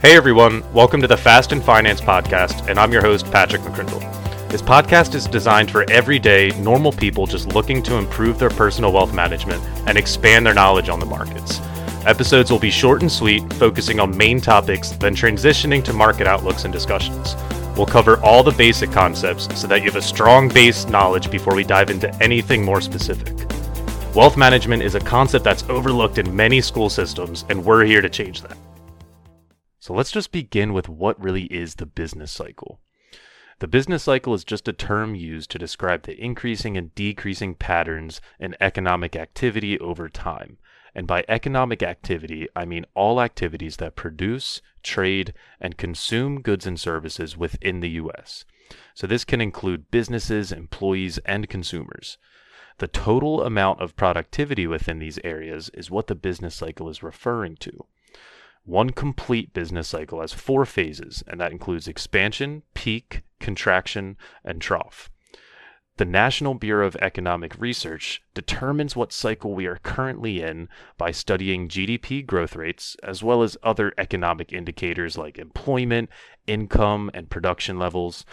Hey everyone, welcome to the Fast and Finance podcast, and I'm your host, Patrick McCrindle. This podcast is designed for everyday, normal people just looking to improve their personal wealth management and expand their knowledge on the markets. Episodes will be short and sweet, focusing on main topics, then transitioning to market outlooks and discussions. We'll cover all the basic concepts so that you have a strong base knowledge before we dive into anything more specific. Wealth management is a concept that's overlooked in many school systems, and we're here to change that. So let's just begin with what really is the business cycle. The business cycle is just a term used to describe the increasing and decreasing patterns in economic activity over time. And by economic activity, I mean all activities that produce, trade, and consume goods and services within the US. So this can include businesses, employees, and consumers. The total amount of productivity within these areas is what the business cycle is referring to. One complete business cycle has four phases, and that includes expansion, peak, contraction, and trough. The National Bureau of Economic Research determines what cycle we are currently in by studying GDP growth rates, as well as other economic indicators like employment, income, and production levels.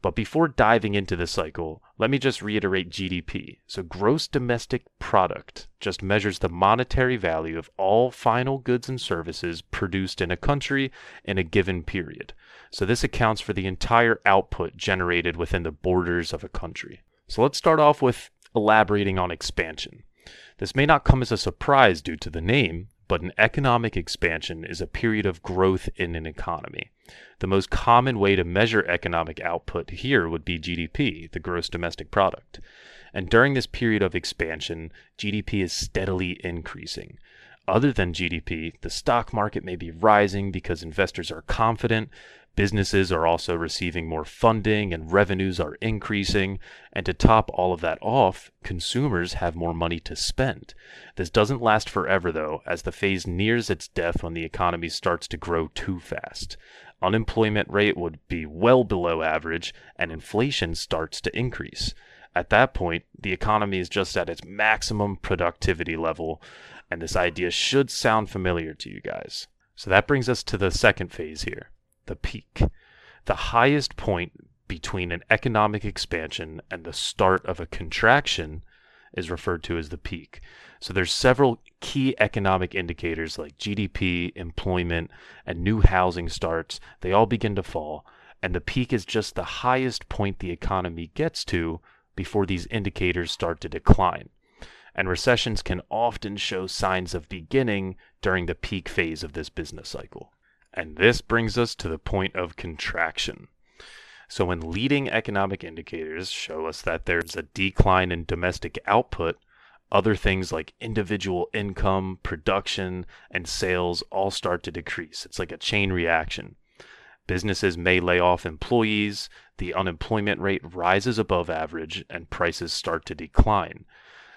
But before diving into the cycle, let me just reiterate GDP. So, gross domestic product just measures the monetary value of all final goods and services produced in a country in a given period. So, this accounts for the entire output generated within the borders of a country. So, let's start off with elaborating on expansion. This may not come as a surprise due to the name, but an economic expansion is a period of growth in an economy. The most common way to measure economic output here would be GDP, the gross domestic product. And during this period of expansion, GDP is steadily increasing. Other than GDP, the stock market may be rising because investors are confident, Businesses are also receiving more funding and revenues are increasing. And to top all of that off, consumers have more money to spend. This doesn't last forever, though, as the phase nears its death when the economy starts to grow too fast. Unemployment rate would be well below average, and inflation starts to increase. At that point, the economy is just at its maximum productivity level, and this idea should sound familiar to you guys. So that brings us to the second phase here the peak, the highest point between an economic expansion and the start of a contraction is referred to as the peak. So there's several key economic indicators like GDP, employment, and new housing starts. They all begin to fall, and the peak is just the highest point the economy gets to before these indicators start to decline. And recessions can often show signs of beginning during the peak phase of this business cycle. And this brings us to the point of contraction. So, when leading economic indicators show us that there's a decline in domestic output, other things like individual income, production, and sales all start to decrease. It's like a chain reaction. Businesses may lay off employees, the unemployment rate rises above average, and prices start to decline.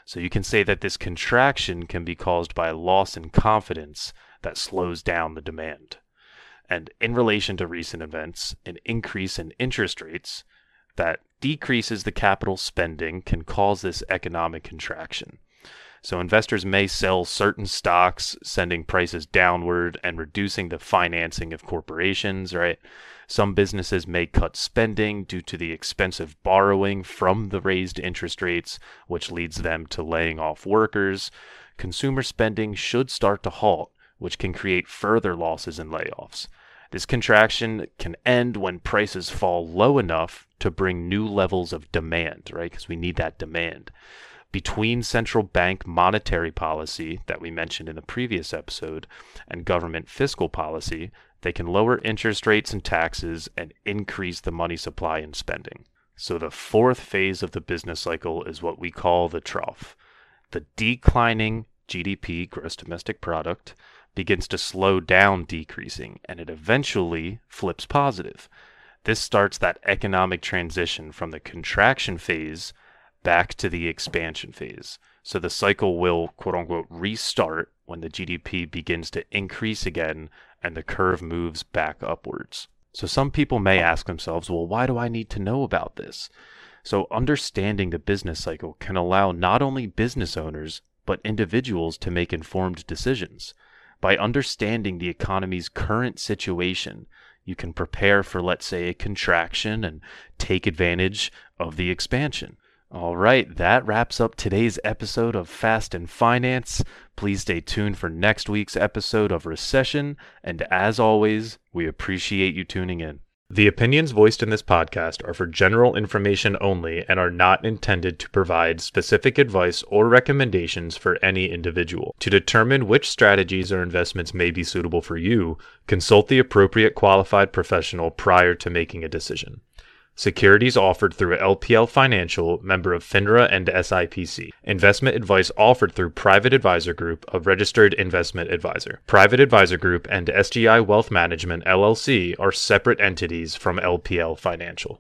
So you can say that this contraction can be caused by loss in confidence that slows down the demand and in relation to recent events, an increase in interest rates that decreases the capital spending can cause this economic contraction. So investors may sell certain stocks, sending prices downward and reducing the financing of corporations, right? Some businesses may cut spending due to the expensive borrowing from the raised interest rates, which leads them to laying off workers. Consumer spending should start to halt, which can create further losses and layoffs. This contraction can end when prices fall low enough to bring new levels of demand, right? Because we need that demand. Between central bank monetary policy that we mentioned in the previous episode and government fiscal policy, they can lower interest rates and taxes and increase the money supply and spending. So, the fourth phase of the business cycle is what we call the trough. The declining GDP, gross domestic product, begins to slow down decreasing and it eventually flips positive. This starts that economic transition from the contraction phase back to the expansion phase. So the cycle will quote unquote restart when the GDP begins to increase again and the curve moves back upwards. So some people may ask themselves, well, why do I need to know about this? So understanding the business cycle can allow not only business owners, but individuals to make informed decisions. By understanding the economy's current situation, you can prepare for, let's say, a contraction and take advantage of the expansion. All right, that wraps up today's episode of Fast and Finance. Please stay tuned for next week's episode of Recession. And as always, we appreciate you tuning in. The opinions voiced in this podcast are for general information only and are not intended to provide specific advice or recommendations for any individual. To determine which strategies or investments may be suitable for you, consult the appropriate qualified professional prior to making a decision. Securities offered through LPL Financial, member of FINRA and SIPC. Investment advice offered through Private Advisor Group, a registered investment advisor. Private Advisor Group and SGI Wealth Management LLC are separate entities from LPL Financial.